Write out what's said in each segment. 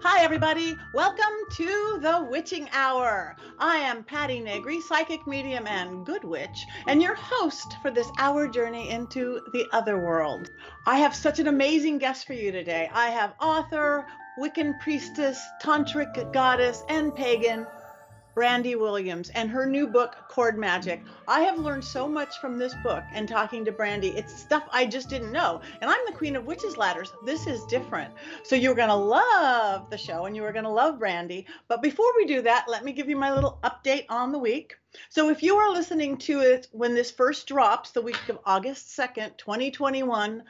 Hi, everybody. Welcome to the Witching Hour. I am Patti Negri, psychic medium and good witch, and your host for this hour journey into the other world. I have such an amazing guest for you today. I have author, Wiccan priestess, tantric goddess, and pagan Brandy Williams and her new book, Cord Magic. I have learned so much from this book and talking to Brandy. It's stuff I just didn't know. And I'm the queen of witches ladders. This is different. So you're going to love the show and you are going to love Brandy. But before we do that, let me give you my little update on the week. So if you are listening to it when this first drops, the week of August 2nd, 2021,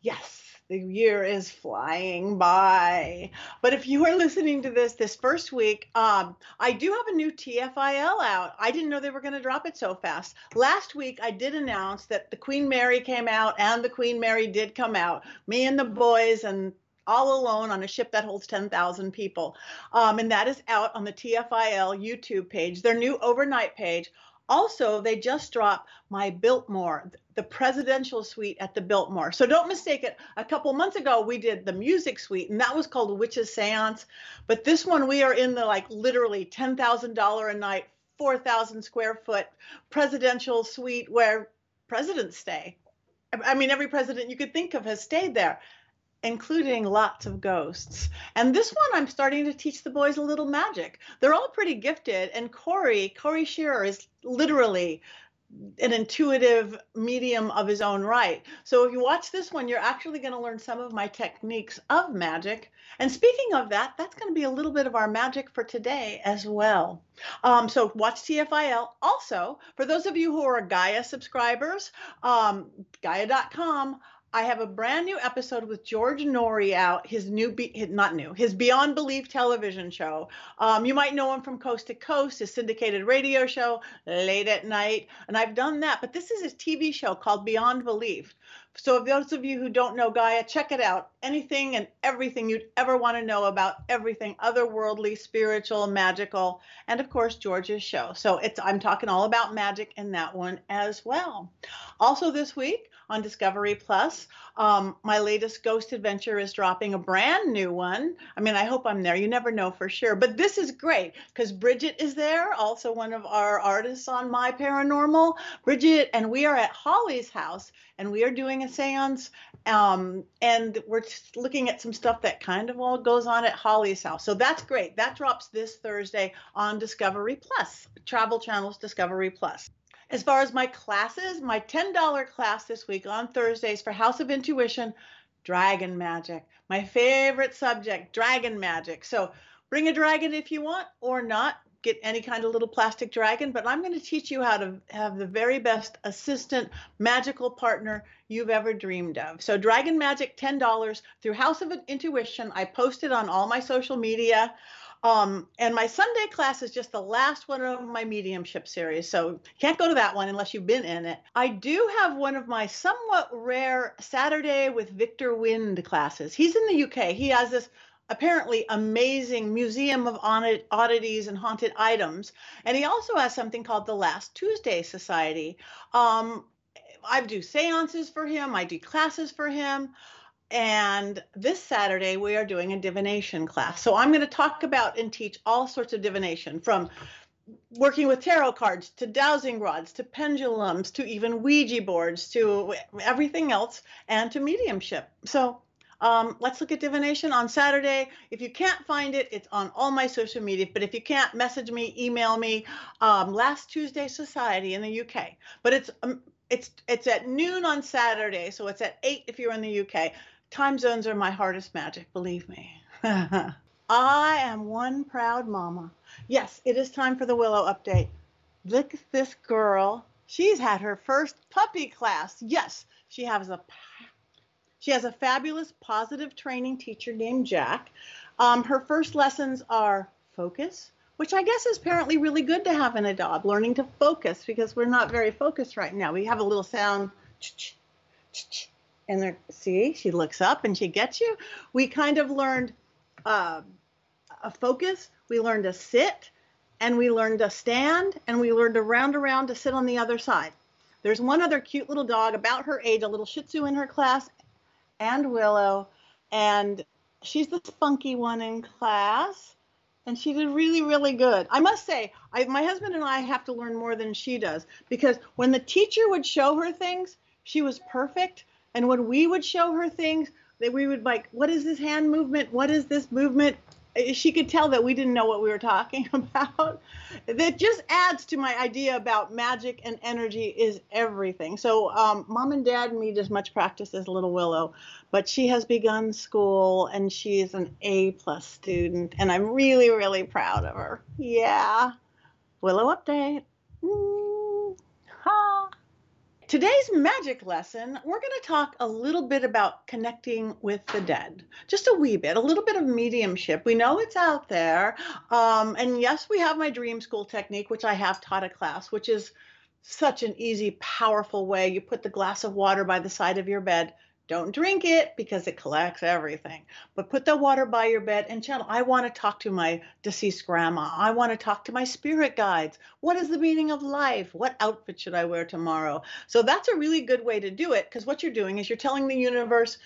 yes, the year is flying by. But if you are listening to this this first week, um, I do have a new TFIL out. I didn't know they were going to drop it so fast. Last week, I did announce that the Queen Mary came out and the Queen Mary did come out. Me and the boys and all alone on a ship that holds 10,000 people. Um, and that is out on the TFIL YouTube page, their new overnight page. Also, they just dropped my Biltmore, the presidential suite at the Biltmore. So don't mistake it. A couple months ago, we did the music suite, and that was called Witches Seance. But this one, we are in the like literally $10,000 a night, 4,000 square foot presidential suite where presidents stay. I mean, every president you could think of has stayed there including lots of ghosts. And this one, I'm starting to teach the boys a little magic. They're all pretty gifted. And Corey, Corey Scherer, is literally an intuitive medium of his own right. So if you watch this one, you're actually going to learn some of my techniques of magic. And speaking of that, that's going to be a little bit of our magic for today as well. Um, so watch TFIL. Also, for those of you who are Gaia subscribers, um, Gaia.com I have a brand new episode with George Noory out. His new, be- not new, his Beyond Belief television show. Um, you might know him from Coast to Coast, his syndicated radio show, late at night, and I've done that. But this is his TV show called Beyond Belief. So, if those of you who don't know Gaia, check it out. Anything and everything you'd ever want to know about everything otherworldly, spiritual, magical, and of course George's show. So it's I'm talking all about magic in that one as well. Also this week, on Discovery Plus. Um, my latest ghost adventure is dropping a brand new one. I mean, I hope I'm there. You never know for sure. But this is great because Bridget is there, also one of our artists on My Paranormal. Bridget, and we are at Holly's house and we are doing a seance. Um, and we're looking at some stuff that kind of all goes on at Holly's house. So that's great. That drops this Thursday on Discovery Plus, Travel Channel's Discovery Plus. As far as my classes, my $10 class this week on Thursdays for House of Intuition, Dragon Magic. My favorite subject, Dragon Magic. So bring a dragon if you want or not. Get any kind of little plastic dragon, but I'm going to teach you how to have the very best assistant magical partner you've ever dreamed of. So, Dragon Magic, $10 through House of Intuition. I posted on all my social media. Um, and my Sunday class is just the last one of my mediumship series. So can't go to that one unless you've been in it. I do have one of my somewhat rare Saturday with Viktor Wynd classes. He's in the UK. He has this apparently amazing museum of oddities and haunted items. And he also has something called the Last Tuesday Society. Um, I do seances for him, I do classes for him. And this Saturday, we are doing a divination class. So I'm going to talk about and teach all sorts of divination from working with tarot cards to dowsing rods to pendulums to even Ouija boards to everything else and to mediumship. So um, let's look at divination on Saturday. If you can't find it, it's on all my social media. But if you can't, message me, email me. Um, Last Tuesday Society in the UK. But it's um, it's it's at noon on Saturday, so it's at eight if you're in the UK. Time zones are my hardest magic, believe me. I am one proud mama. Yes, it is time for the Willow update. Look at this girl. She's had her first puppy class. Yes, she has a she has a fabulous positive training teacher named Jack. Um, her first lessons are focus, which I guess is apparently really good to have in a dog, learning to focus because we're not very focused right now. We have a little sound and there see she looks up and she gets you. We kind of learned uh, a focus we learned to sit and we learned to stand and we learned to round around to sit on the other side. There's one other cute little dog about her age a little shih tzu in her class and willow and she's the spunky one in class and she did really really good. I must say I, my husband and i have to learn more than she does because when the teacher would show her things she was perfect and when we would show her things that we would like what is this hand movement what is this movement she could tell that we didn't know what we were talking about. that just adds to my idea about magic and energy is everything. So, um, mom and dad need as much practice as little Willow, but she has begun school and she's an A plus student, and I'm really, really proud of her. Yeah. Willow update. Mm, ha. Today's magic lesson, we're going to talk a little bit about connecting with the dead. Just a wee bit, a little bit of mediumship. We know it's out there. Um, and yes, we have my dream school technique, which I have taught a class, which is such an easy, powerful way. You put the glass of water by the side of your bed, don't drink it because it collects everything. But put the water by your bed and channel. I want to talk to my deceased grandma. I want to talk to my spirit guides. What is the meaning of life? What outfit should I wear tomorrow? So that's a really good way to do it because what you're doing is you're telling the universe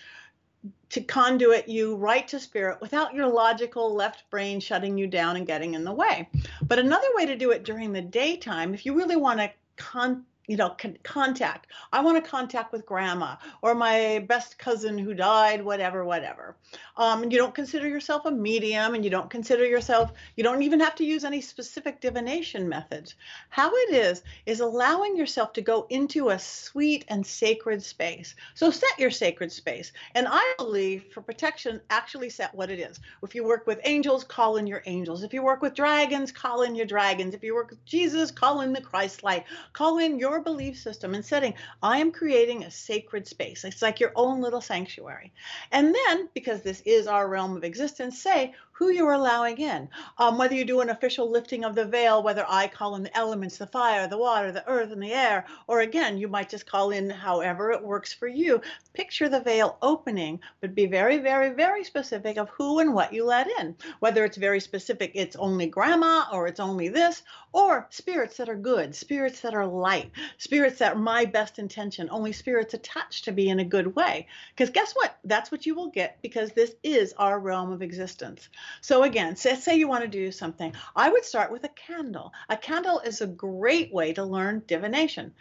to conduit you right to spirit without your logical left brain shutting you down and getting in the way. But another way to do it during the daytime, if you really want to con- you know, con- contact. I want to contact with grandma or my best cousin who died, whatever, whatever. Um, and you don't consider yourself a medium and you don't consider yourself, you don't even have to use any specific divination methods. How it is, is allowing yourself to go into a sweet and sacred space. So set your sacred space. And I believe for protection, actually set what it is. If you work with angels, call in your angels. If you work with dragons, call in your dragons. If you work with Jesus, call in the Christ light. Call in your your belief system and setting, I am creating a sacred space. It's like your own little sanctuary. And then, because this is our realm of existence, say who you're allowing in. Um, whether you do an official lifting of the veil, whether I call in the elements, the fire, the water, the earth, and the air, or again, you might just call in however it works for you. Picture the veil opening, but be very, very, very specific of who and what you let in. Whether it's very specific, it's only grandma, or it's only this, or spirits that are good, spirits that are light, spirits that are my best intention, only spirits attached to be in a good way. Because guess what? That's what you will get because this is our realm of existence. So again, say, say you want to do something. I would start with a candle. A candle is a great way to learn divination.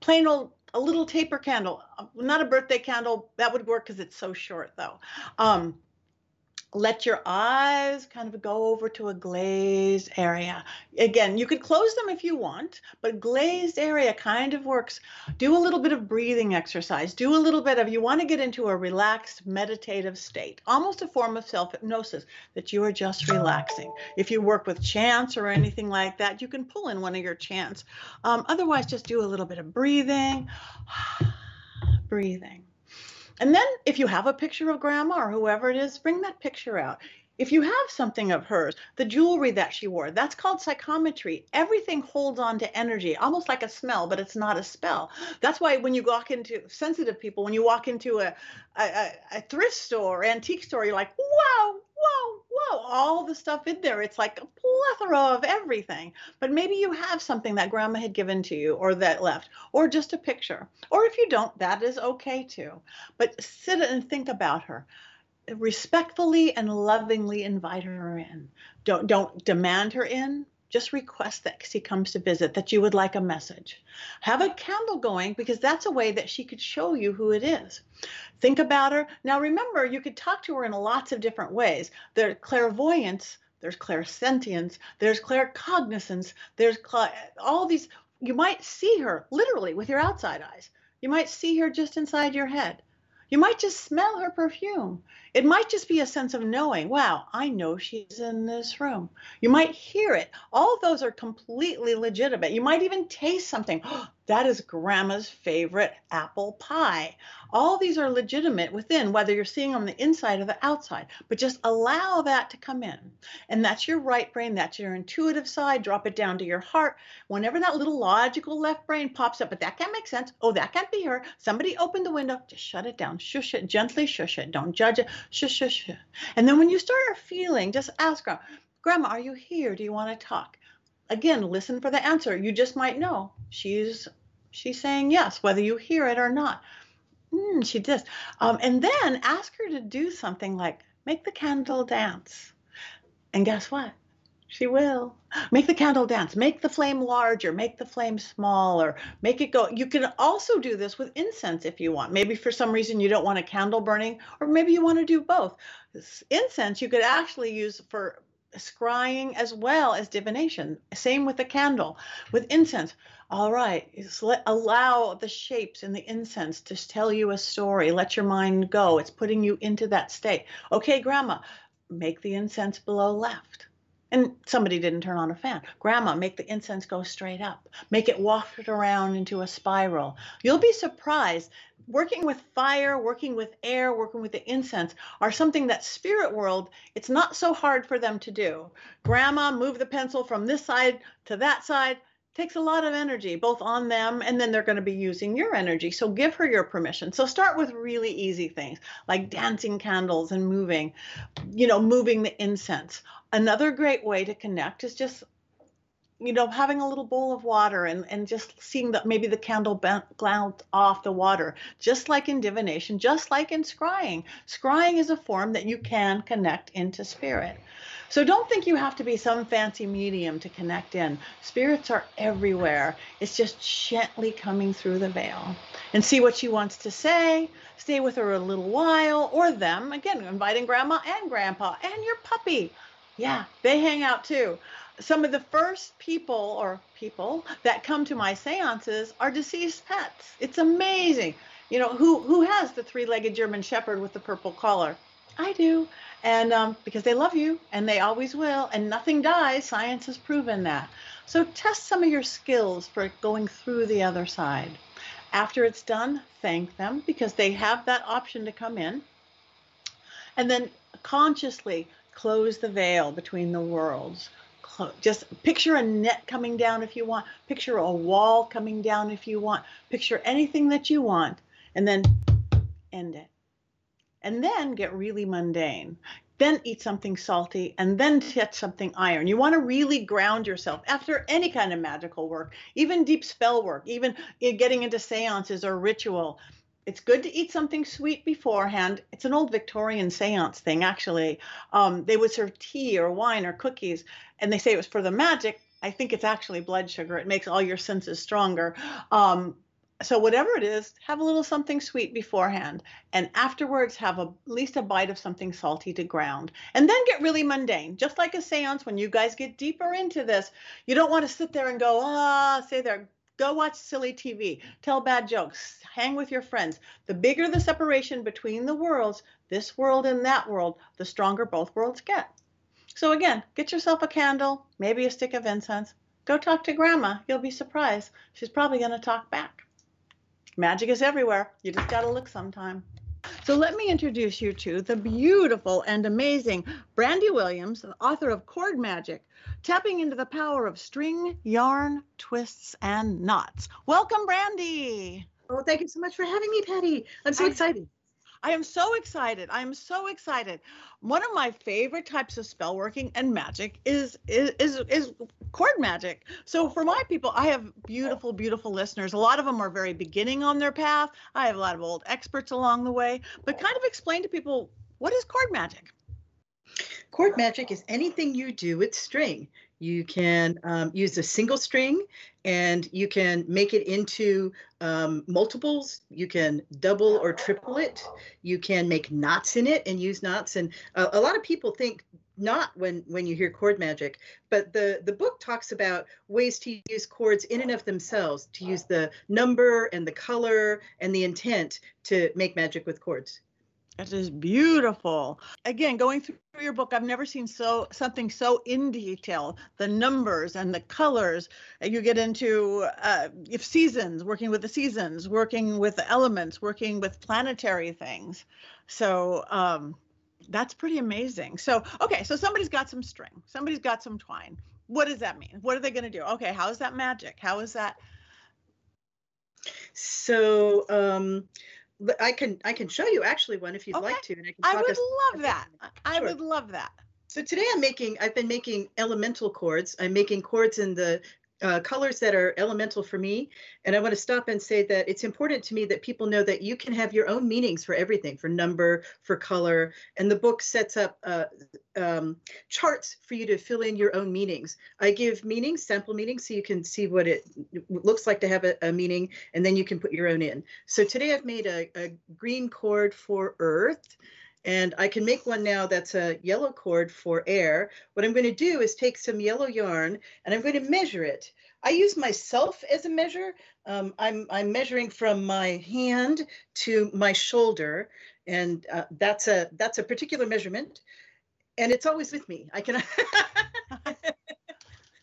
Plain old a little taper candle, not a birthday candle. That would work because it's so short though. Um, let your eyes kind of go over to a glazed area. Again, you could close them if you want, but glazed area kind of works. Do a little bit of breathing exercise. Do a little bit of, you want to get into a relaxed meditative state, almost a form of self hypnosis that you are just relaxing. If you work with chants or anything like that, you can pull in one of your chants. Um, otherwise, just do a little bit of breathing, breathing. And then if you have a picture of grandma or whoever it is, bring that picture out. If you have something of hers, the jewelry that she wore, that's called psychometry. Everything holds on to energy, almost like a smell, but it's not a spell. That's why when you walk into sensitive people, when you walk into a, a, a thrift store, antique store, you're like, wow, whoa, whoa, all the stuff in there. It's like a plethora of everything. But maybe you have something that grandma had given to you or that left, or just a picture. Or if you don't, that is okay too. But sit and think about her respectfully and lovingly invite her in. Don't don't demand her in. Just request that she comes to visit, that you would like a message. Have a candle going because that's a way that she could show you who it is. Think about her. Now remember, you could talk to her in lots of different ways. There's clairvoyance, there's clairsentience, there's claircognizance, there's cl- all these. You might see her literally with your outside eyes. You might see her just inside your head. You might just smell her perfume. It might just be a sense of knowing, wow, I know she's in this room. You might hear it. All of those are completely legitimate. You might even taste something. Oh, that is grandma's favorite apple pie. All these are legitimate within, whether you're seeing on the inside or the outside, but just allow that to come in. And that's your right brain, that's your intuitive side. Drop it down to your heart. Whenever that little logical left brain pops up, but that can't make sense. Oh, that can't be her. Somebody opened the window. Just shut it down. Shush it. Gently shush it. Don't judge it. Shush, shush, shush. And then when you start feeling, just ask her, Grandma, are you here? Do you want to talk? Again, listen for the answer. You just might know she's she's saying yes, whether you hear it or not. Mm, she does. Um, and then ask her to do something like make the candle dance. And guess what? She will. Make the candle dance. Make the flame larger. Make the flame smaller. Make it go. You can also do this with incense if you want. Maybe for some reason you don't want a candle burning, or maybe you want to do both. Incense you could actually use for scrying as well as divination. Same with the candle. With incense, all right, let, allow the shapes in the incense to tell you a story. Let your mind go. It's putting you into that state. Okay, grandma, make the incense below left. And somebody didn't turn on a fan. Grandma, make the incense go straight up. Make it wafted around into a spiral. You'll be surprised. Working with fire, working with air, working with the incense are something that spirit world, it's not so hard for them to do. Grandma, move the pencil from this side to that side takes a lot of energy both on them and then they're going to be using your energy. So give her your permission. So start with really easy things like dancing candles and moving you know moving the incense. Another great way to connect is just you know having a little bowl of water and and just seeing that maybe the candle bounce off the water just like in divination just like in scrying. Scrying is a form that you can connect into spirit so don't think you have to be some fancy medium to connect in spirits are everywhere it's just gently coming through the veil and see what she wants to say stay with her a little while or them again inviting grandma and grandpa and your puppy yeah, they hang out too. Some of the first people or people that come to my seances are deceased pets. It's amazing. You know, who who has the three-legged German shepherd with the purple collar? I do. And um, because they love you and they always will, and nothing dies, science has proven that. So test some of your skills for going through the other side. After it's done, thank them because they have that option to come in. And then consciously close the veil between the worlds. Just picture a net coming down if you want. Picture a wall coming down if you want. Picture anything that you want, and then end it. And then get really mundane. Then eat something salty, and then touch something iron. You want to really ground yourself after any kind of magical work, even deep spell work, even getting into seances or ritual it's good to eat something sweet beforehand. It's an old Victorian seance thing, actually. Um, they would serve tea or wine or cookies, and they say it was for the magic. I think it's actually blood sugar. It makes all your senses stronger. Um, so whatever it is, have a little something sweet beforehand, and afterwards have a, at least a bite of something salty to ground, and then get really mundane. Just like a séance, when you guys get deeper into this, you don't want to sit there and go, ah, say there, Go watch silly TV, tell bad jokes, hang with your friends. The bigger the separation between the worlds, this world and that world, the stronger both worlds get. So again, get yourself a candle, maybe a stick of incense. Go talk to grandma. You'll be surprised. She's probably going to talk back. Magic is everywhere. You just got to look sometime. So let me introduce you to the beautiful and amazing Brandy Williams, author of Cord Magic, tapping into the power of string, yarn, twists, and knots. Welcome, Brandy. Oh, thank you so much for having me, Patti. I'm so I, excited. I am so excited. I am so excited. One of my favorite types of spell working and magic is is is, is cord magic. So for my people, I have beautiful, beautiful listeners. A lot of them are very beginning on their path. I have a lot of old experts along the way. But kind of explain to people what is cord magic. Cord magic is anything you do with string. You can um, use a single string and you can make it into um, multiples. You can double or triple it. You can make knots in it and use knots. And uh, a lot of people think not when when you hear cord magic but the the book talks about ways to use cords in and of themselves to use the number and the color and the intent to make magic with cords it is beautiful. Again, going through your book, I've never seen so something so in detail. The numbers and the colors. You get into uh, if seasons, working with the seasons, working with the elements, working with planetary things. So um, that's pretty amazing. So okay, so somebody's got some string, somebody's got some twine. What does that mean? What are they going to do? Okay, how is that magic? How is that? So um, I can I can show you actually one if you'd okay. like to, and I can. I would love that. I would love that. So today I'm making I've been making elemental cords. I'm making cords in the uh, colors that are elemental for me. And I want to stop and say that it's important to me that people know that you can have your own meanings for everything, for number, for color. And the book sets up uh, um, charts for you to fill in your own meanings. I give meanings, sample meanings, so you can see what it looks like to have a, a meaning, and then you can put your own in. So today I've made a, a green cord for earth. And I can make one now that's a yellow cord for air. What I'm going to do is take some yellow yarn and I'm going to measure it. I use myself as a measure. Um, I'm, I'm measuring from my hand to my shoulder, and uh, that's a that's a particular measurement, and it's always with me. I can I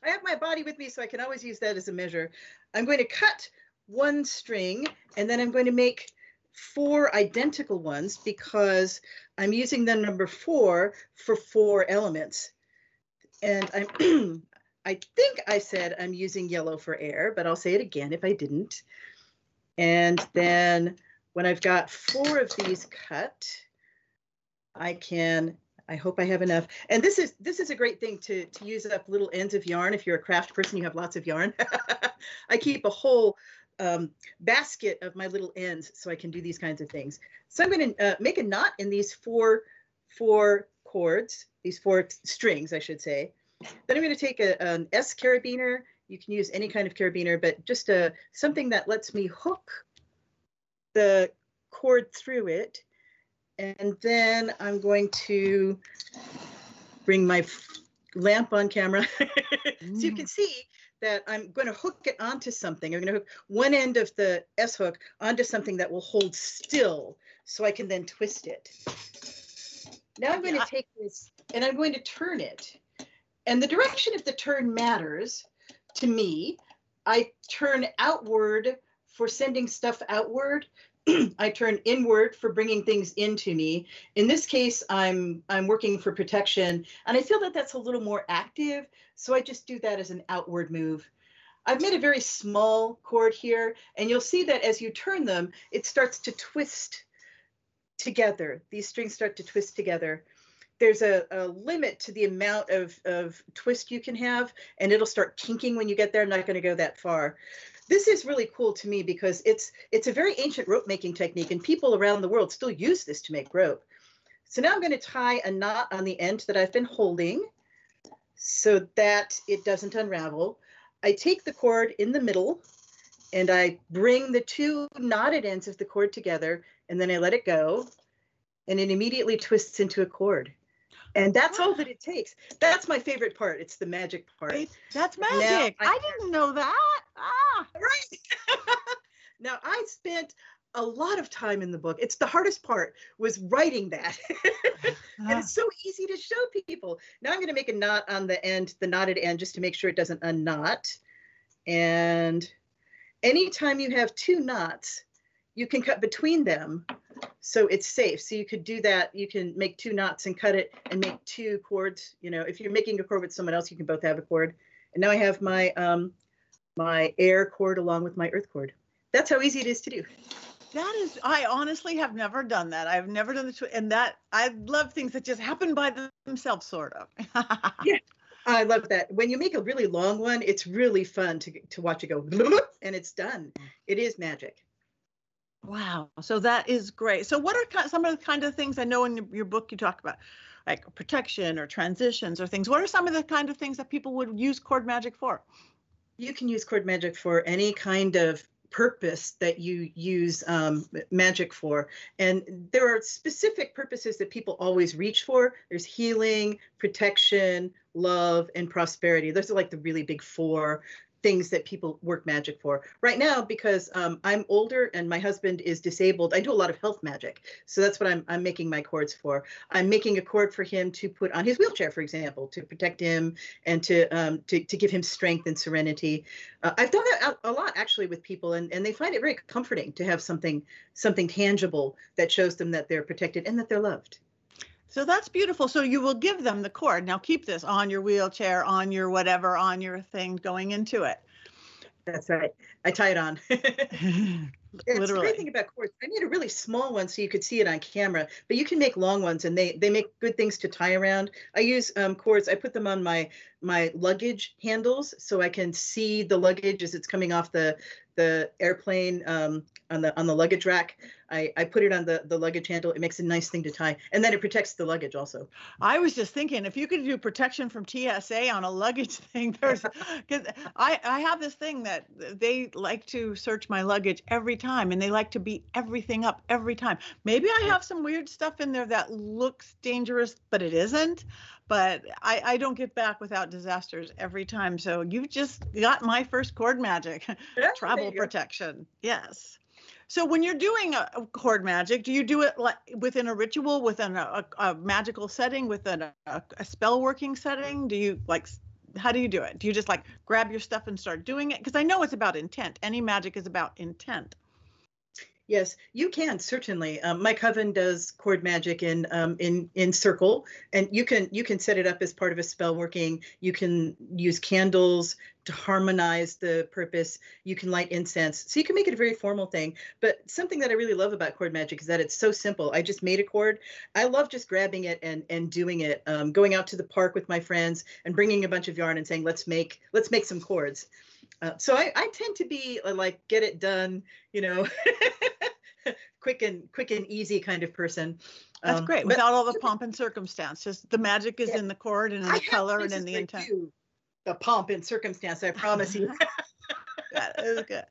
have my body with me, so I can always use that as a measure. I'm going to cut one string, and then I'm going to make four identical ones because I'm using the number four for four elements. And I'm, I think I said I'm using yellow for air, but I'll say it again if I didn't. And then when I've got four of these cut, I can, I hope I have enough. And this is this is a great thing to, to use up little ends of yarn. If you're a craft person, you have lots of yarn. I keep a whole um, basket of my little ends so I can do these kinds of things. So I'm going to uh, make a knot in these four, four cords, these four strings, I should say. Then I'm going to take a, an S carabiner. You can use any kind of carabiner, but just a, uh, something that lets me hook the cord through it. And then I'm going to bring my lamp on camera so you can mm. see that I'm going to hook it onto something. I'm going to hook one end of the S hook onto something that will hold still so I can then twist it. Now I'm going to take this and I'm going to turn it. And the direction of the turn matters to me. I turn outward for sending stuff outward. I turn inward for bringing things into me. In this case, I'm I'm working for protection, and I feel that that's a little more active. So I just do that as an outward move. I've made a very small cord here, and you'll see that as you turn them, it starts to twist together. These strings start to twist together. There's a, a limit to the amount of, of twist you can have, and it'll start kinking when you get there. I'm not going to go that far. This is really cool to me because it's it's a very ancient rope making technique, and people around the world still use this to make rope. So now I'm going to tie a knot on the end that I've been holding so that it doesn't unravel. I take the cord in the middle and I bring the two knotted ends of the cord together and then I let it go and it immediately twists into a cord. And that's all that it takes. That's my favorite part. It's the magic part. That's magic. I, I, didn't know that. Ah, right. now I spent a lot of time in the book. It's the hardest part was writing that. and it's so easy to show people. Now I'm going to make a knot on the end, the knotted end, just to make sure it doesn't unknot. And anytime you have two knots, you can cut between them so it's safe. So you could do that. You can make two knots and cut it and make two cords. You know, if you're making a cord with someone else, you can both have a cord. And now I have my um, my air cord along with my earth cord. That's how easy it is to do. That is, I honestly have never done that. I've never done the, and that I love things that just happen by themselves, sort of. yeah, I love that. When you make a really long one, it's really fun to to watch it go, and it's done. It is magic. Wow. So that is great. So what are some of the kind of things I know in your book you talk about, like protection or transitions or things? What are some of the kind of things that people would use cord magic for? You can use cord magic for any kind of purpose that you use um, magic for. And there are specific purposes that people always reach for. There's healing, protection, love, and prosperity. Those are like the really big four things that people work magic for. Right now, because um, I'm older and my husband is disabled, I do a lot of health magic. So that's what I'm, I'm making my cords for. I'm making a cord for him to put on his wheelchair, for example, to protect him and to um, to, to give him strength and serenity. Uh, I've done that a, lot actually with people, and, and they find it very comforting to have something something tangible that shows them that they're protected and that they're loved. So that's beautiful. So you will give them the cord. Now keep this on your wheelchair, on your whatever, on your thing going into it. That's right. I tie it on. It's literally. the great thing about cords. I made a really small one so you could see it on camera, but you can make long ones, and they they make good things to tie around. I use um, cords. I put them on my my luggage handles so I can see the luggage as it's coming off the the airplane um, on the on the luggage rack. I, I put it on the, the luggage handle. It makes a nice thing to tie, and then it protects the luggage also. I was just thinking if you could do protection from TSA on a luggage thing, there's because I I have this thing that they like to search my luggage every time, and they like to beat everything up every time. Maybe I have some weird stuff in there that looks dangerous, but it isn't. But I I don't get back without disasters every time. So you've just got my first cord magic, Yeah, travel there you go. protection. Yes. So when you're doing a, a cord magic, do you do it like within a ritual, within a, a, a magical setting, within a, a, a spell working setting? Do you like? How do you do it? Do you just like grab your stuff and start doing it? Because I know it's about intent. Any magic is about intent. Yes, you can certainly. Um, my coven does cord magic in um, in in circle, and you can you can set it up as part of a spell working. You can use candles to harmonize the purpose. You can light incense, so you can make it a very formal thing. But something that I really love about cord magic is that it's so simple. I just made a cord. I love just grabbing it and and doing it. Um, going out to the park with my friends and bringing a bunch of yarn and saying, "Let's make let's make some cords." Uh, so I, I tend to be uh, like get it done, you know, quick and quick and easy kind of person. That's Um, great. but Without all the pomp and circumstance, just the magic is Yeah. in the cord and in the color and in the like intent. you, The pomp and circumstance, I promise you. that is good.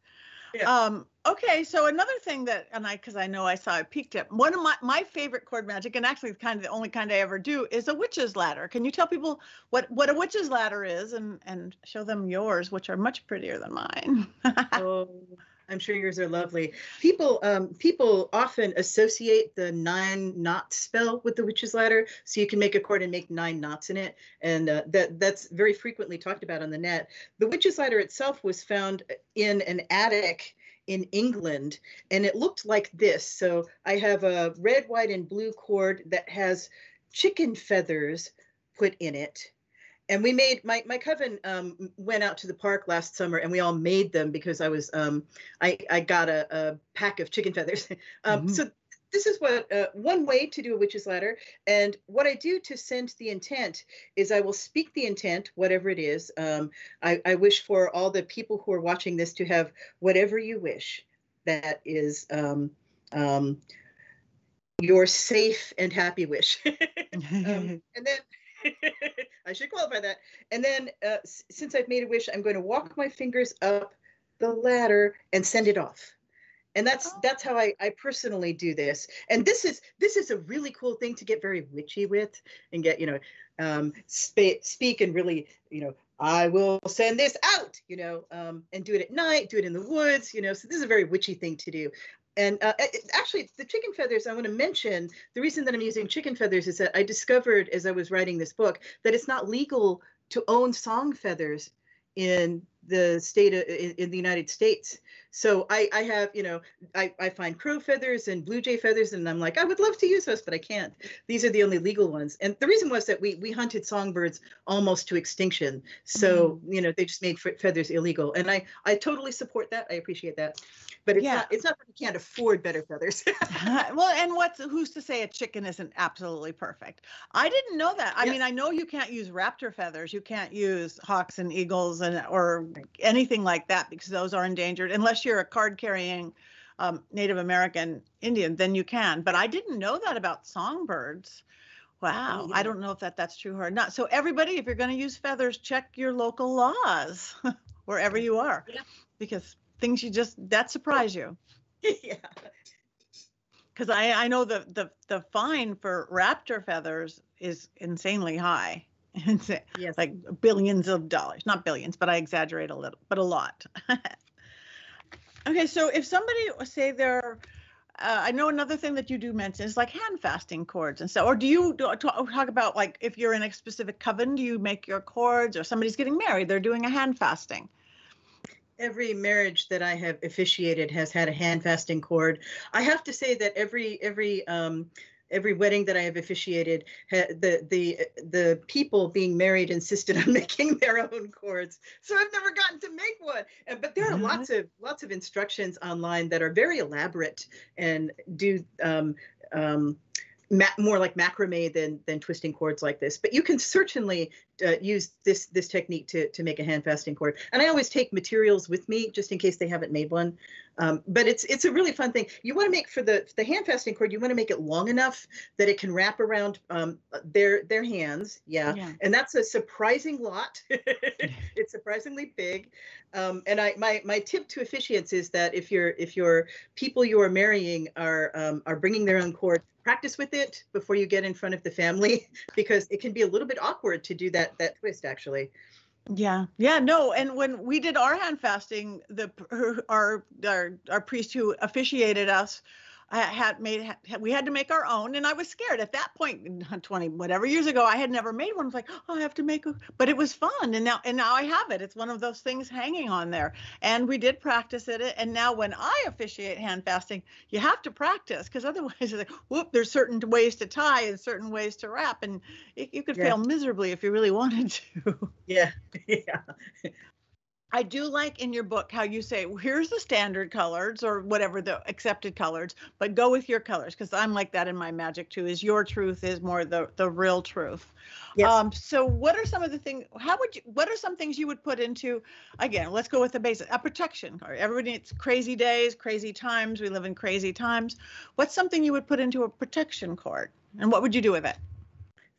Yeah. Um, okay, so another thing that, and I, because I know I saw a peek tip, one of my my favorite cord magic, and actually kind of the only kind I ever do, is a witch's ladder. Can you tell people what what a witch's ladder is, and and show them yours, which are much prettier than mine. oh, I'm sure yours are lovely. People um, people often associate the nine knot spell with the witch's ladder, so you can make a cord and make nine knots in it, and uh, that that's very frequently talked about on the net. The witch's ladder itself was found in an attic in England, and it looked like this. So I have a red, white, and blue cord that has chicken feathers put in it and we made my my coven um, went out to the park last summer and we all made them because I was um, I I got a, a pack of chicken feathers. um, Mhm. So this is what uh, one way to do a witch's ladder, and what I do to send the intent is I will speak the intent, whatever it is. Um, I, I wish for all the people who are watching this to have whatever you wish. That is. Um, um, your safe and happy wish. um, and then I should qualify that. And then, uh, since I've made a wish, I'm going to walk my fingers up the ladder and send it off. And that's Oh. that's how I, I personally do this. And this is this is a really cool thing to get very witchy with and get you know um, spa- speak and really you know I will send this out you know um, and do it at night, do it in the woods you know. So this is a very witchy thing to do. And uh, it- actually, the chicken feathers, I want to mention the reason that I'm using chicken feathers is that I discovered as I was writing this book that it's not legal to own song feathers in the state of, in, in the United States. So I, I have, you know, I, I find crow feathers and blue jay feathers, and I'm like, I would love to use those, but I can't. These are the only legal ones. And the reason was that we we hunted songbirds almost to extinction. So mm-hmm. you know, they just made fe- feathers illegal, and I I totally support that. I appreciate that. But it's Yeah. not it's not that we can't afford better feathers. well, and what's who's to say a chicken isn't absolutely perfect? I didn't know that. I Yes. mean, I know you can't use raptor feathers, you can't use hawks and eagles and or anything like that because those are endangered unless you're a card carrying um, Native American Indian, then you can. But I didn't know that about songbirds. Wow, I don't know if that that's true or not. So everybody, if you're going to use feathers, check your local laws wherever you are, Yeah. because things you just that surprise you yeah. because I, I know the, the the fine for raptor feathers is insanely high. It's uh, Yes. like billions of dollars, not billions, but I exaggerate a little, but a lot. okay, so if somebody say they're, uh, I know another thing that you do mention is like hand fasting cords and so, or do you do, talk, talk about like if you're in a specific coven, do you make your cords, or somebody's getting married, they're doing a hand fasting? every marriage that I have officiated has had a hand fasting cord. I have to say that every every um, every wedding that I have officiated, the the the people being married insisted on making their own cords. So I've never gotten to make one. But there are mm-hmm. lots of lots of instructions online that are very elaborate and do um, um, ma- more like macrame than than twisting cords like this. But you can certainly uh, use this this technique to to make a hand fasting cord. And I always take materials with me just in case they haven't made one. Um, but it's it's a really fun thing. You want to make for the the hand fasting cord. You want to make it long enough that it can wrap around um, their their hands. Yeah. yeah. and that's a surprising lot. it's surprisingly big. Um, and I my my tip to officiants is that if you're if your people you are marrying are um, are bringing their own cord, practice with it before you get in front of the family because it can be a little bit awkward to do that that twist actually. Yeah yeah no and when we did our hand fasting the our our, our priest who officiated us had made we had to make our own and i was scared. At that point 20 whatever years ago i had never made one. I was like oh, i have to make a but it was fun and now and now i have it. It's one of those things hanging on there. And we did practice it and now when i officiate hand fasting you have to practice because otherwise it's like whoop there's certain ways to tie and certain ways to wrap and it, you could yeah. fail miserably if you really wanted to. Yeah yeah I do like in your book how you say, well, here's the standard colors or whatever the accepted colors, but go with your colors because I'm like that in my magic too. Is your truth is more the the real truth. Yes. Um, so what are some of the things? How would you? What are some things you would put into? Again, let's go with the basic. A protection card. Everybody, it's crazy days, crazy times. We live in crazy times. What's something you would put into a protection card, and what would you do with it?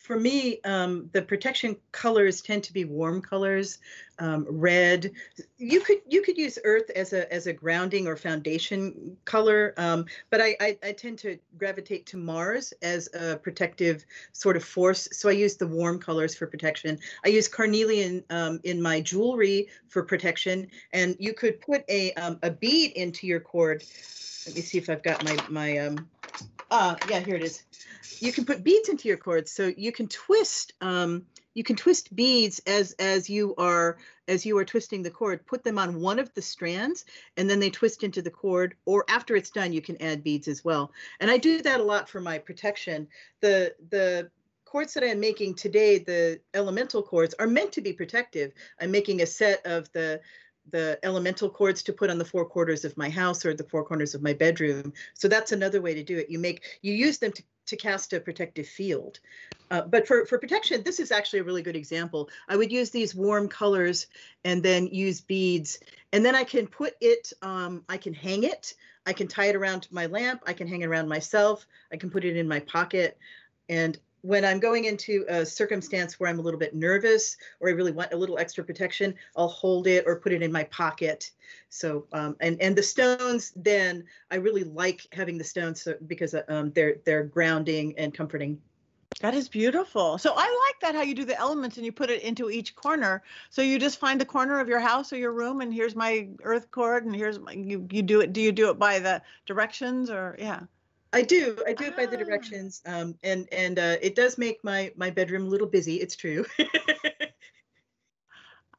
For me, um, the protection colors tend to be warm colors, um, red. You could you could use earth as a as a grounding or foundation color, um, but I, I, I tend to gravitate to Mars as a protective sort of force. So I use the warm colors for protection. I use carnelian um, in my jewelry for protection, and you could put a um, a bead into your cord. Let me see if I've got my my um. Ah, yeah, here it is. You can put beads into your cords so you can twist um, you can twist beads as as you are as you are twisting the cord. Put them on one of the strands and then they twist into the cord or after it's done you can add beads as well. And i do that a lot for my protection. The the cords that i'm making today the elemental cords are meant to be protective. I'm making a set of the the elemental cords to put on the four quarters of my house or the four corners of my bedroom. So that's another way to do it. You make you use them to to cast a protective field. Uh, but for, for protection, this is actually a really good example. I would use these warm colors and then use beads. And then I can put it, um, I can hang it. I can tie it around my lamp. I can hang it around myself. I can put it in my pocket. And when I'm going into a circumstance where I'm a little bit nervous or I really want a little extra protection, I'll hold it or put it in my pocket. So, um, and and the stones, then I really like having the stones because uh, um, they're they're grounding and comforting. That is beautiful. So I like that how you do the elements and you put it into each corner. So you just find the corner of your house or your room, and here's my earth cord, and here's my, you you do it. Do you do it by the directions or yeah? I do. I do it by the ah. directions, um, and and uh, it does make my my bedroom a little busy. It's true.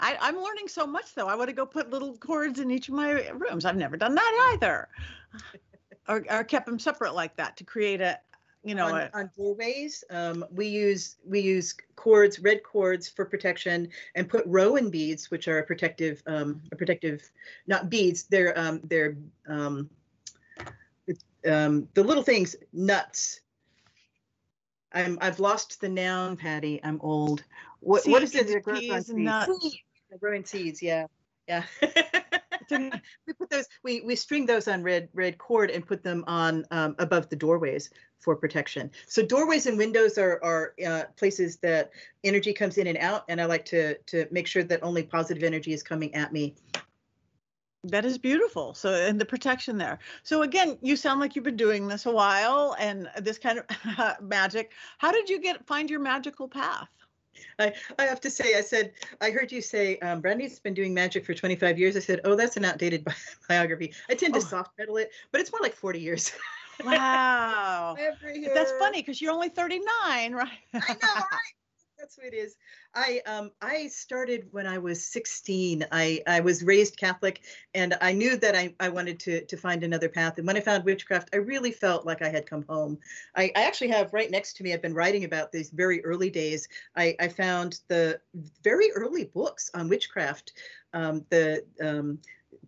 I, I'm learning so much though. I want to go put little cords in each of my rooms. I've never done that either, or, or kept them separate like that to create a, you know, on, a, on doorways. Um, we use we use cords, red cords for protection, and put rowan beads, which are a protective, um, a protective, not beads. They're um, they're um, um, the little things, nuts. I'm I've lost the noun, Patti. I'm old. What seeds, what is it that grows on seeds? Nuts. Growing seeds, yeah, yeah. we put those we we string those on red red cord and put them on um, above the doorways for protection. So doorways and windows are are uh, places that energy comes in and out, and I like to to make sure that only positive energy is coming at me that is beautiful. So, and the protection there. So, again, you sound like you've been doing this a while and this kind of magic. How did you get find your magical path? I, I have to say, I said, I heard you say, um, Brandy's been doing magic for 25 years. I said, oh, that's an outdated bi- biography. I tend to oh. soft pedal it, but it's more like 40 years. Wow. That's funny because you're only 39, right? I know, right? That's what it is. I um I started when I was 16. I I was raised Catholic, and I knew that I I wanted to to find another path. And when I found witchcraft, I really felt like I had come home. I, I actually have right next to me. I've been writing about these very early days. I I found the very early books on witchcraft. Um, the um,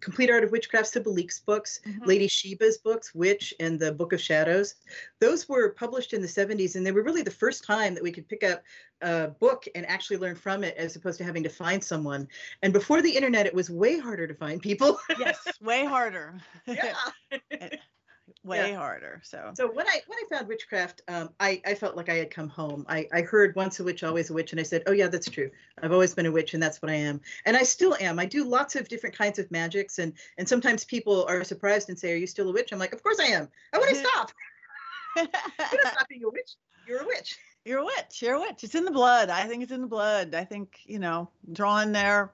Complete Art of Witchcraft, Sybil Leek's books, mm-hmm. Lady Sheba's books, Witch and the Book of Shadows. Those were published in the 70s, and they were really the first time that we could pick up a book and actually learn from it as opposed to having to find someone. And before the internet, it was way harder to find people. yes, way harder. yeah. way yeah. harder. So so when I when I found witchcraft, um, I I felt like I had come home. I I heard once a witch, always a witch, and I said, oh yeah, that's true. I've always been a witch, and that's what I am, and I still am. I do lots of different kinds of magics, and and sometimes people are surprised and say, are you still a witch? I'm like, of course I am. I want to stop. You're not stop being a witch. You're a witch. You're a witch. You're a witch. It's in the blood. I think it's in the blood. I think you know, drawing there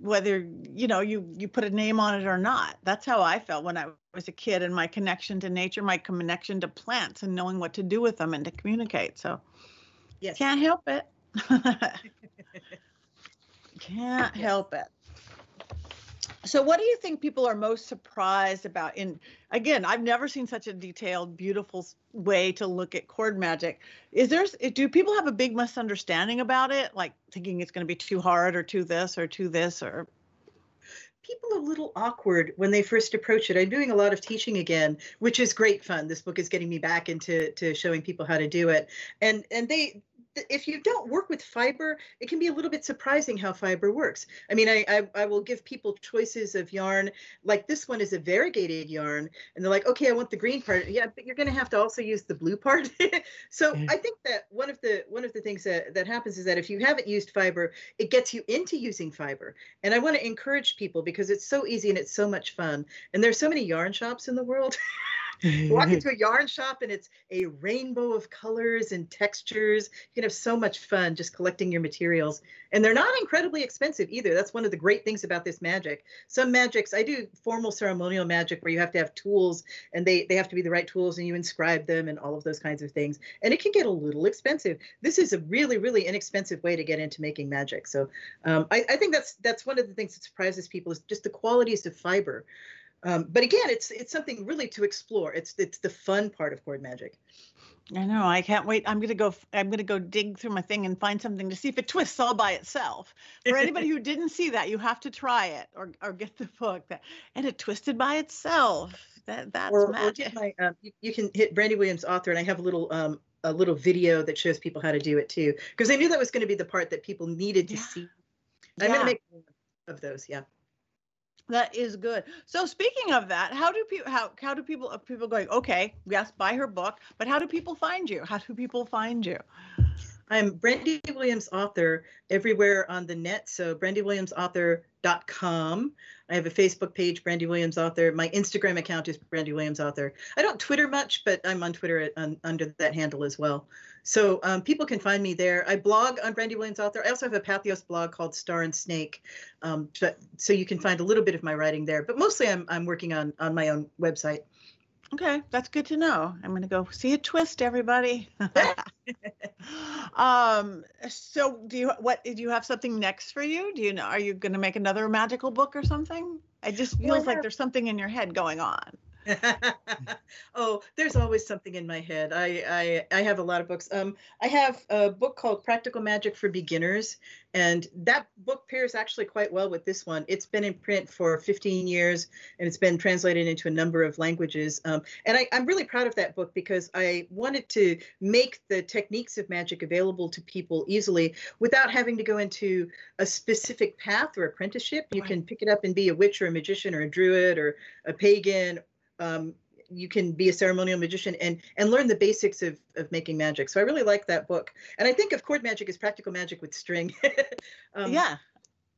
whether you know you you put a name on it or not that's how i felt when i was a kid and my connection to nature my connection to plants and knowing what to do with them and to communicate. So yes. can't help it. Can't yes. help it. So what do you think people are most surprised about in again i've never seen such a detailed beautiful way to look at cord magic. Is there do people have a big misunderstanding about it? Like thinking it's going to be too hard or too this or too this or people a little awkward when they first approach it. I'm doing a lot of teaching again, which is great fun. This book is getting me back into to showing people how to do it. And and they if you don't work with fiber, it can be a little bit surprising how fiber works. I mean, I, I, I will give people choices of yarn, like this one is a variegated yarn, and they're like, okay, I want the green part. Yeah, but you're going to have to also use the blue part. so I think that one of the one of the things that that happens is that if you haven't used fiber, it gets you into using fiber. And I want to encourage people because it's so easy and it's so much fun. And there's so many yarn shops in the world. walk into a yarn shop and it's a rainbow of colors and textures. You can have so much fun just collecting your materials. And they're not incredibly expensive either. That's one of the great things about this magic. Some magics, I do formal ceremonial magic where you have to have tools and they, they have to be the right tools and you inscribe them and all of those kinds of things. And it can get a little expensive. This is a really, really inexpensive way to get into making magic. So um, I, I think that's that's one of the things that surprises people is just the qualities of fiber. Um, but again, it's it's something really to explore. It's it's the fun part of cord magic. I know. I can't wait. I'm gonna go. I'm gonna go dig through my thing and find something to see if it twists all by itself. For anybody who didn't see that, you have to try it or or get the book. That and it twisted by itself. That that's or, magic. Or my, um, you, you, can hit Brandy Williams author, and I have a little um a little video that shows people how to do it too, because I knew that was going to be the part that people needed to yeah. see. I'm yeah. gonna make of those. Yeah. That is good. So speaking of that, how do people how how do people are people going, okay, yes, buy her book, but how do people find you? How do people find you? I'm Brandy Williams author everywhere on the net. So brandywilliamsauthor.com. I have a Facebook page, Brandy Williams Author. My Instagram account is Brandy Williams Author. I don't Twitter much, but I'm on Twitter at, on, under that handle as well. So um, people can find me there. I blog on Brandy Williams Author. I also have a Patheos blog called Star and Snake, um, but, so you can find a little bit of my writing there. But mostly, I'm I'm working on on my own website. Okay, that's good to know. I'm going to go see a twist, everybody. um, so do you what do you have something next for you? Do you know are you going to make another magical book or something? It just feels like there's something in your head going on. oh, there's always something in my head. I, I I have a lot of books. Um, I have a book called Practical Magic for Beginners, and that book pairs actually quite well with this one. It's been in print for 15 years, and it's been translated into a number of languages. Um, and I, I'm really proud of that book because I wanted to make the techniques of magic available to people easily without having to go into a specific path or apprenticeship. You can pick it up and be a witch or a magician or a druid or a pagan um, you can be a ceremonial magician and and learn the basics of of making magic. So I really like that book. And I think of cord magic as practical magic with string. um, yeah.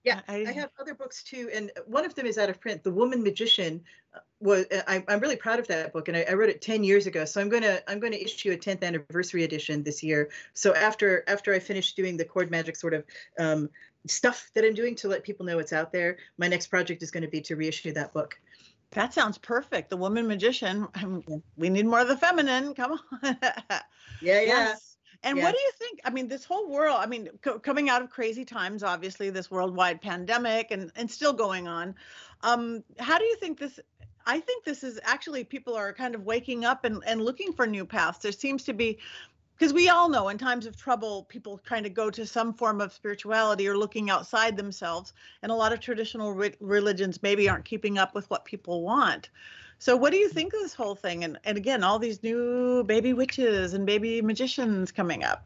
Yeah, I, I, have other books too, and one of them is out of print. The Woman Magician uh, was. I, am really proud of that book, and I, I, wrote it 10 years ago. So I'm gonna I'm gonna issue a 10th anniversary edition this year. So after after I finish doing the cord magic sort of um, stuff that I'm doing to let people know it's out there, my next project is going to be to reissue that book. That sounds perfect. The woman magician. We need more of the feminine. Come on. yeah, yeah. Yes. And Yeah. what do you think? I mean, this whole world, I mean, co- coming out of crazy times, obviously, this worldwide pandemic and, and still going on. Um, how do you think this? I think this is actually people are kind of waking up and, and looking for new paths. There seems to be, because we all know in times of trouble, people kind of go to some form of spirituality or looking outside themselves. And a lot of traditional re- religions maybe aren't keeping up with what people want. So, what do you think of this whole thing? And, and again, all these new baby witches and baby magicians coming up.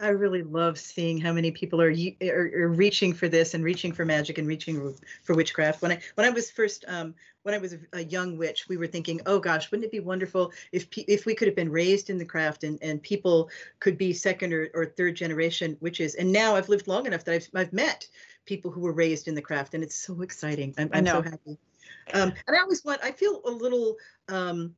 I really love seeing how many people are, are, are reaching for this and reaching for magic and reaching for witchcraft. When I when I was first um, when I was a, young witch, we were thinking, oh gosh, wouldn't it be wonderful if pe- if we could have been raised in the craft and, and people could be second or, or third generation witches. And now I've lived long enough that I've I've met people who were raised in the craft, and it's so exciting. I'm, I'm so happy. Um, and I always want. I feel a little. Um,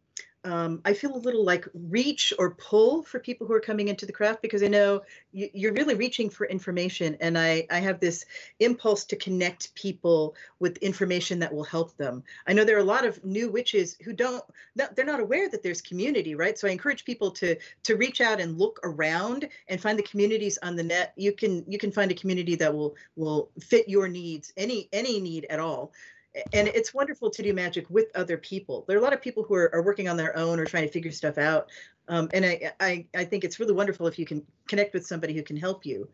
um, I feel a little like reach or pull for people who are coming into the craft because I know you, you're really reaching for information, and I I have this impulse to connect people with information that will help them. I know there are a lot of new witches who don't they're not aware that there's community, right? So I encourage people to to reach out and look around and find the communities on the net. You can you can find a community that will will fit your needs, any any need at all and it's wonderful to do magic with other people. There are a lot of people who are, are working on their own or trying to figure stuff out. Um, and I, I, I think it's really wonderful if you can connect with somebody who can help you.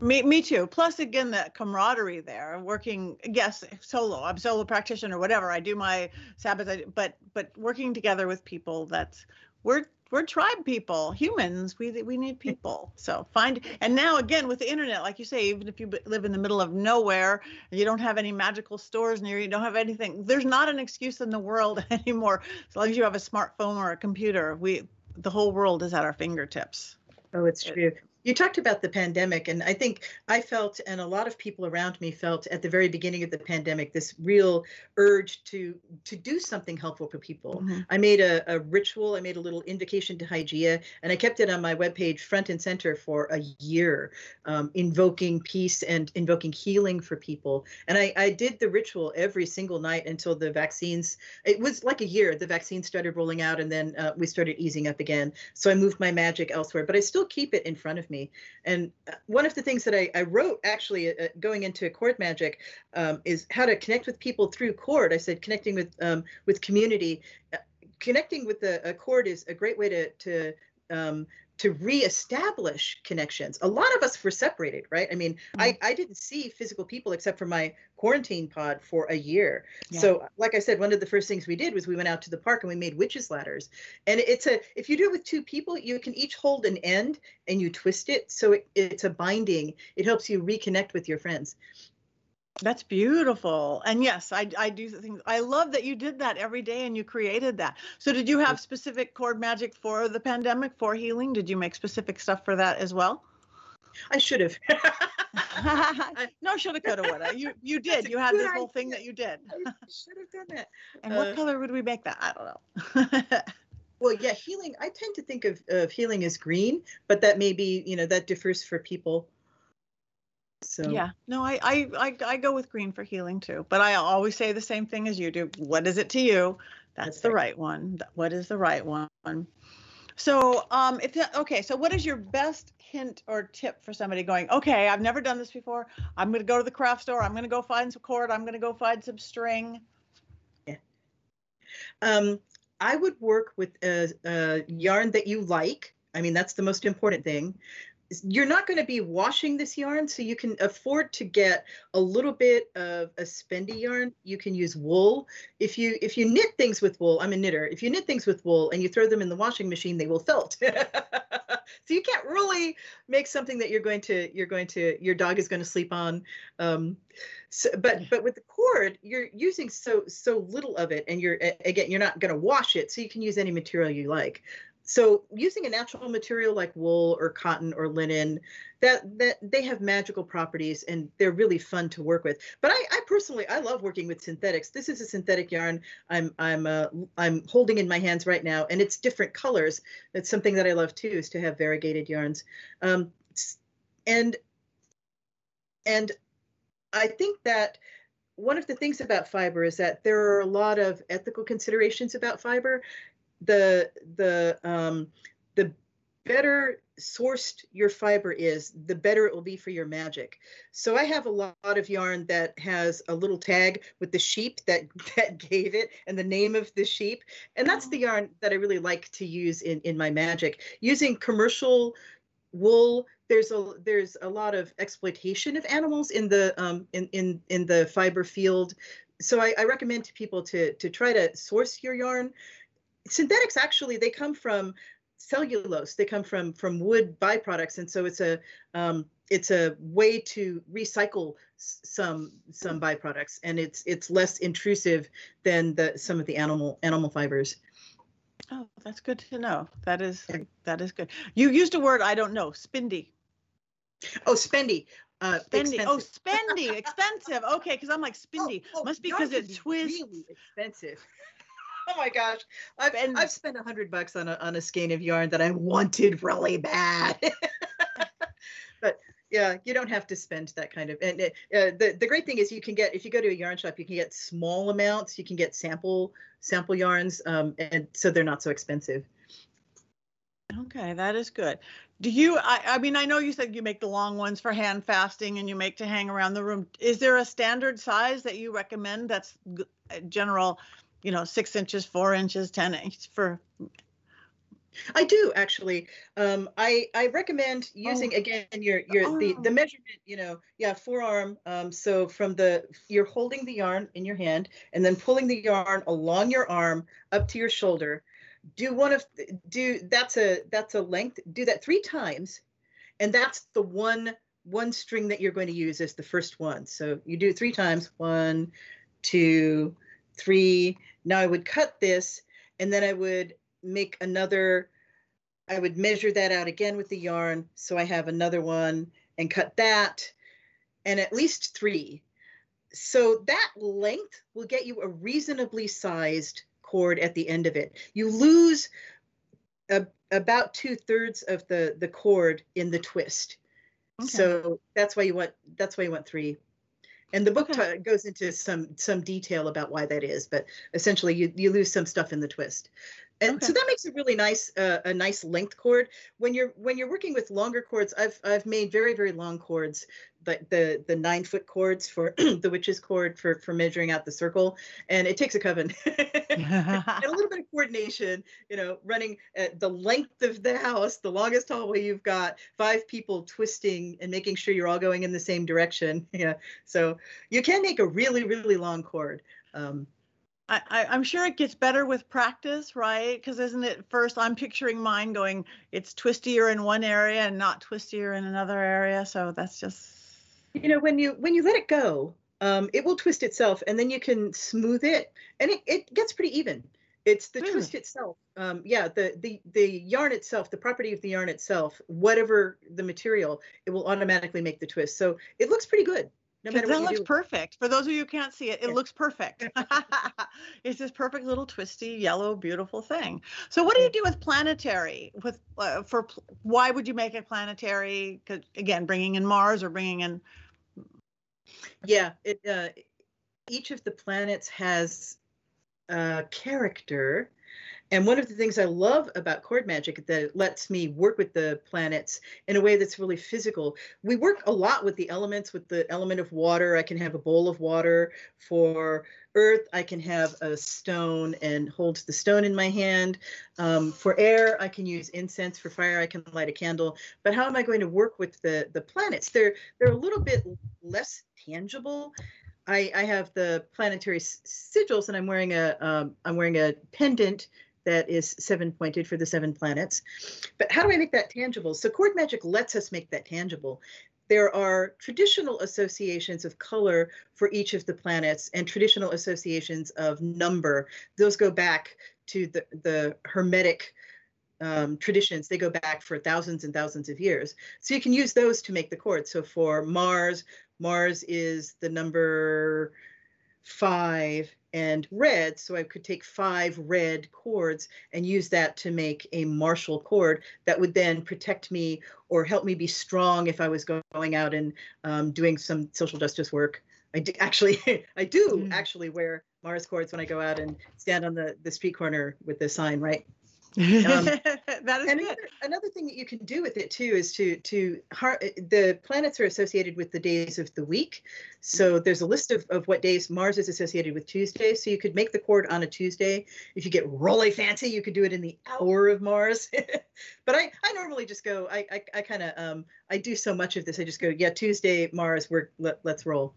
Me, me too. Plus, again, that camaraderie there, working, yes, solo. I'm solo practitioner, whatever. I do my Sabbath, but but working together with people. That's we're we're tribe people, humans. We we need people. So find and now again with the internet, like you say, even if you live in the middle of nowhere, you don't have any magical stores near you, don't have anything. There's not an excuse in the world anymore. As long as you have a smartphone or a computer, we the whole world is at our fingertips. Oh, it's true. You talked about the pandemic, and I think I felt, and a lot of people around me felt at the very beginning of the pandemic, this real urge to to do something helpful for people. Mhm. I made a, a ritual. I made a little invocation to Hygeia, and I kept it on my webpage front and center for a year, um, invoking peace and invoking healing for people. And I, I did the ritual every single night until the vaccines. It was like a year. The vaccines started rolling out, and then uh, we started easing up again. So I moved my magic elsewhere, but I still keep it in front of me. And uh, one of the things that I, I wrote actually uh, going into cord magic um, is how to connect with people through cord. I said connecting with um, with community, Uh, connecting with the a is a great way to to um, to reestablish connections. A lot of us were separated, right? I mean, I, mm-hmm. I didn't see physical people except for my quarantine pod for a year. Yeah. So, like I said, one of the first things we did was we went out to the park and we made witches ladders. And it's a if you do it with two people, you can each hold an end and you twist it, so it, it's a binding. It helps you reconnect with your friends. That's beautiful. And yes, I I do things. I love that you did that every day and you created that. So did you have specific cord magic for the pandemic for healing? Did you make specific stuff for that as well? I should have. no, shoulda, coulda, woulda. You you did. You had this whole thing that you did. I should have done that. And what Uh, color would we make that? I don't know. Well, yeah, healing. I tend to think of, of healing as green, but that may be, you know, that differs for people. So yeah. No, I, I I I go with green for healing too. But I always say the same thing as you do. What is it to you? That's That's the right. right one. What is the right one? So, um, if that, okay, so what is your best hint or tip for somebody going? Okay, I've never done this before. I'm going to go to the craft store. I'm going to go find some cord. I'm going to go find some string. Yeah. Um, I would work with a, a yarn that you like. I mean, that's the most important thing. You're not going to be washing this yarn, so you can afford to get a little bit of a spendy yarn. You can use wool. If you if you knit things with wool, I'm a knitter. If you knit things with wool and you throw them in the washing machine, they will felt. so you can't really make something that you're going to you're going to your dog is going to sleep on. Um, so, but but with the cord, you're using so so little of it, and you're again you're not going to wash it, so you can use any material you like. So using a natural material like wool or cotton or linen, that that they have magical properties and they're really fun to work with. But I, I personally I love working with synthetics. This is a synthetic yarn I'm I'm uh, I'm holding in my hands right now, and it's different colors. That's something that I love too, is to have variegated yarns. Um, and and I think that one of the things about fiber is that there are a lot of ethical considerations about fiber. The the um, the better sourced your fiber is, the better it will be for your magic. So I have a lot of yarn that has a little tag with the sheep that that gave it and the name of the sheep, and that's the yarn that I really like to use in in my magic. Using commercial wool there's a there's a lot of exploitation of animals in the um, in in in the fiber field so I, I, recommend to people to to try to source your yarn synthetics actually they come from cellulose. They come from from wood byproducts. And so it's a um, it's a way to recycle some some byproducts. And it's it's less intrusive than the some of the animal animal fibers. Oh that's good to know. That is that is good. You used a word i don't know spindy oh spendy. Uh, spendy. Oh, spendy, expensive. Okay, because I'm like spindy. Oh, oh, Must be because it twists. Really expensive oh my gosh, I've and, I've spent a hundred bucks on a on a skein of yarn that I wanted really bad. but yeah, you don't have to spend that kind of. And uh, the the great thing is you can get if you go to a yarn shop, you can get small amounts. You can get sample sample yarns, um, and so they're not so expensive. Okay, that is good. Do you? I, I mean, I know you said you make the long ones for hand fasting, and you make to hang around the room. Is there a standard size that you recommend? That's general you know, six inches, four inches, 10 inches for. I do actually. Um, I I recommend using oh. again your your oh. the the measurement. You know, yeah, forearm. Um, so from the you're holding the yarn in your hand and then pulling the yarn along your arm up to your shoulder. Do one of do that's a that's a length. Do that three times, and that's the one one string that you're going to use as the first one. So you do it three times. One, two, three. Now I would cut this and then I would make another, I would measure that out again with the yarn. So I have another one and cut that and at least three. So that length will get you a reasonably sized cord at the end of it. You lose a, about two thirds of the, the cord in the twist. Okay. So that's why you want that's why you want three and the book okay. t- goes into some some detail about why that is but essentially you, you lose some stuff in the twist and okay. so that makes a really nice uh, a nice length cord when you're when you're working with longer cords i've i've made very very long cords the the, the nine foot cords for the witch's cord for for measuring out the circle and it takes a coven and a little bit of coordination you know running at the length of the house the longest hallway you've got five people twisting and making sure you're all going in the same direction yeah so you can make a really really long cord um, I, am sure it gets better with practice, right? Because isn't it first? I'm picturing mine going, it's twistier in one area and not twistier in another area. So that's just. You know, when you when you let it go, um, it will twist itself, and then you can smooth it, and it, it gets pretty even. It's the mm. twist itself. Um, yeah, the the the yarn itself, the property of the yarn itself, whatever the material, it will automatically make the twist. So it looks pretty good. No matter that looks do. perfect. For those of you who can't see it, it yeah. looks perfect. it's this perfect little twisty yellow, beautiful thing. So, what do you do with planetary? With uh, for why would you make it planetary? Because again, bringing in Mars or bringing in. Yeah, it. Uh, each of the planets has a character and one of the things I love about cord magic that it lets me work with the planets in a way that's really physical. We work a lot with the elements, with the element of water. I can have a bowl of water for earth. I can have a stone and hold the stone in my hand. Um, for air, I can use incense. For fire, I can light a candle. But how am I going to work with the the planets? They're they're a little bit less tangible. I, I have the planetary sigils, and I'm wearing a am um, wearing a pendant that is seven pointed for the seven planets. But how do I make that tangible? So cord magic lets us make that tangible. There are traditional associations of color for each of the planets and traditional associations of number. Those go back to the, the Hermetic um, traditions. They go back for thousands and thousands of years. So you can use those to make the cord. So for Mars, Mars is the number five and red. So I could take five red cords and use that to make a martial cord that would then protect me or help me be strong if I was going out and um, doing some social justice work. I do, actually, I do mm. actually wear Mars cords when I go out and stand on the, the street corner with the sign, right? Um, that is and another, another thing that you can do with it too is to to har- the planets are associated with the days of the week. So there's a list of, of what days Mars is associated with Tuesday. So you could make the cord on a Tuesday. If you get really fancy, you could do it in the hour of Mars. but I, I normally just go. I I, I kind of um I do so much of this. I just go yeah Tuesday Mars. We're let, let's roll.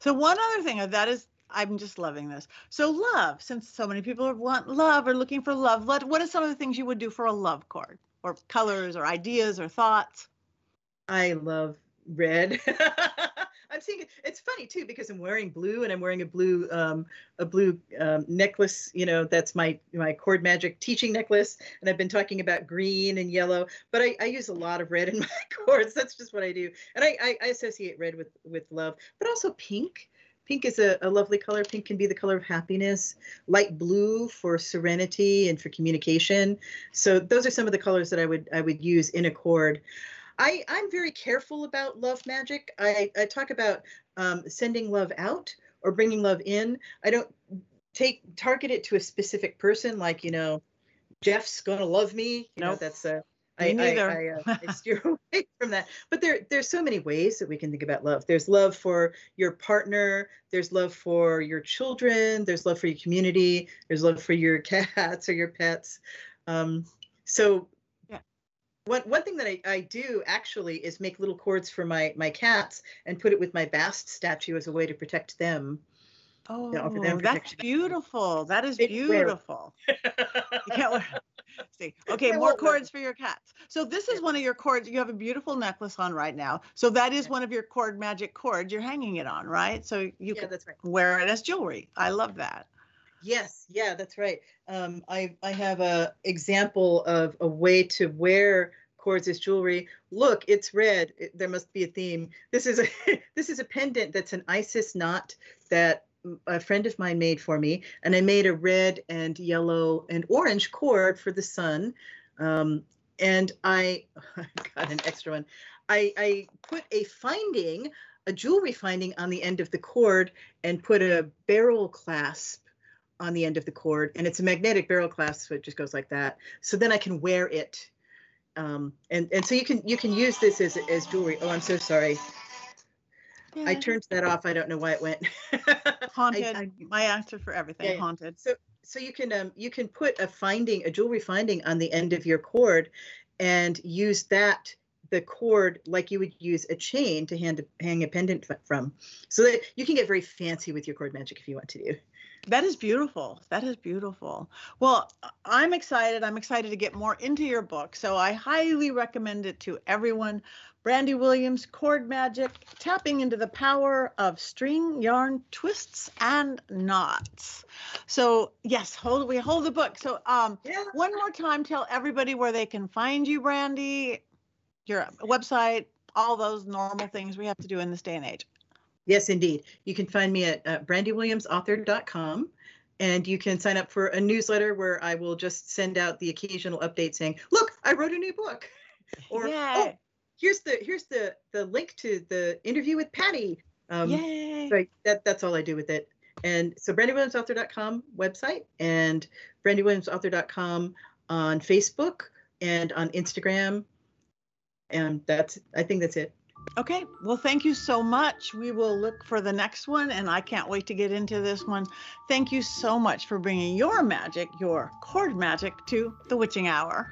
So one other thing uh, that is I'm just loving this. So love, since so many people want love or looking for love, what what are some of the things you would do for a love card or colors, or ideas, or thoughts? I love red. I'm seeing it. It's funny too because I'm wearing blue and I'm wearing a blue um, a blue um, necklace. You know, that's my my cord magic teaching necklace. And I've been talking about green and yellow, but I, I use a lot of red in my cords. That's just what I do. And I, I, I associate red with with love, but also pink. Pink is a, a lovely color. Pink can be the color of happiness. Light blue for serenity and for communication. So those are some of the colors that I would I would use in a cord. I, I'm very careful about love magic. I, I talk about um, sending love out or bringing love in. I don't take target it to a specific person, like you know, Jeff's gonna love me. You know, that's a I, neither. I, I, uh, I steer away from that. But there, there's so many ways that we can think about love. There's love for your partner. There's love for your children. There's love for your community. There's love for your cats or your pets. Um, so, Yeah. one one thing that I, I do actually is make little cords for my my cats and put it with my Bast statue as a way to protect them. Oh, that's beautiful. That is They wear 'em. beautiful. You can't wear. See, okay, more cords for your cats. So this is one of your cords. You have a beautiful necklace on right now. So that is one of your cord magic cords. You're hanging it on, right? So you yeah, can that's right. wear it as jewelry. I love that. Yes, yeah, that's right. Um, I I have a example of a way to wear cords as jewelry. Look, it's red. It- there must be a theme. This is a this is a pendant that's an Isis knot that a friend of mine made for me, and I made a red and yellow and orange cord for the sun. Um, and I got an extra one. I, I put a finding, a jewelry finding on the end of the cord, and put a barrel clasp on the end of the cord. And it's a magnetic barrel clasp so it just goes like that. So then i can wear it. Um, and and so you can you can use this as as jewelry. Oh i'm so sorry i turned that off i don't know why it went haunted. I- My answer for everything. Yeah, yeah. Haunted. so so you can um you can put a finding a jewelry finding on the end of your cord and use that the cord like you would use a chain to hand, hang a pendant from so that you can get very fancy with your cord magic if you want to do That is beautiful. That is beautiful. Well, I'm excited. I'm excited to get more into your book. So I highly recommend it to everyone. Brandy Williams, Cord Magic, tapping into the power of string, yarn, twists, and knots. So yes, hold we hold the book. So um yeah one more time, tell everybody where they can find you, Brandy, your website, all those normal things we have to do in this day and age. Yes, indeed. You can find me at uh, brandywilliamsauthor.com and you can sign up for a newsletter where I will just send out the occasional update saying, "Look, I wrote a new book." Or, Yay. "Oh, here's the here's the the link to the interview with Patti." Um Yay. so I- that that's all I do with it. And so brandywilliamsauthor.com website and brandywilliamsauthor.com on Facebook and on Instagram. And that's I think that's it. Okay. Well, thank you so much. We will look for the next one, and I can't wait to get into this one. Thank you so much for bringing your magic, your cord magic, to the witching hour.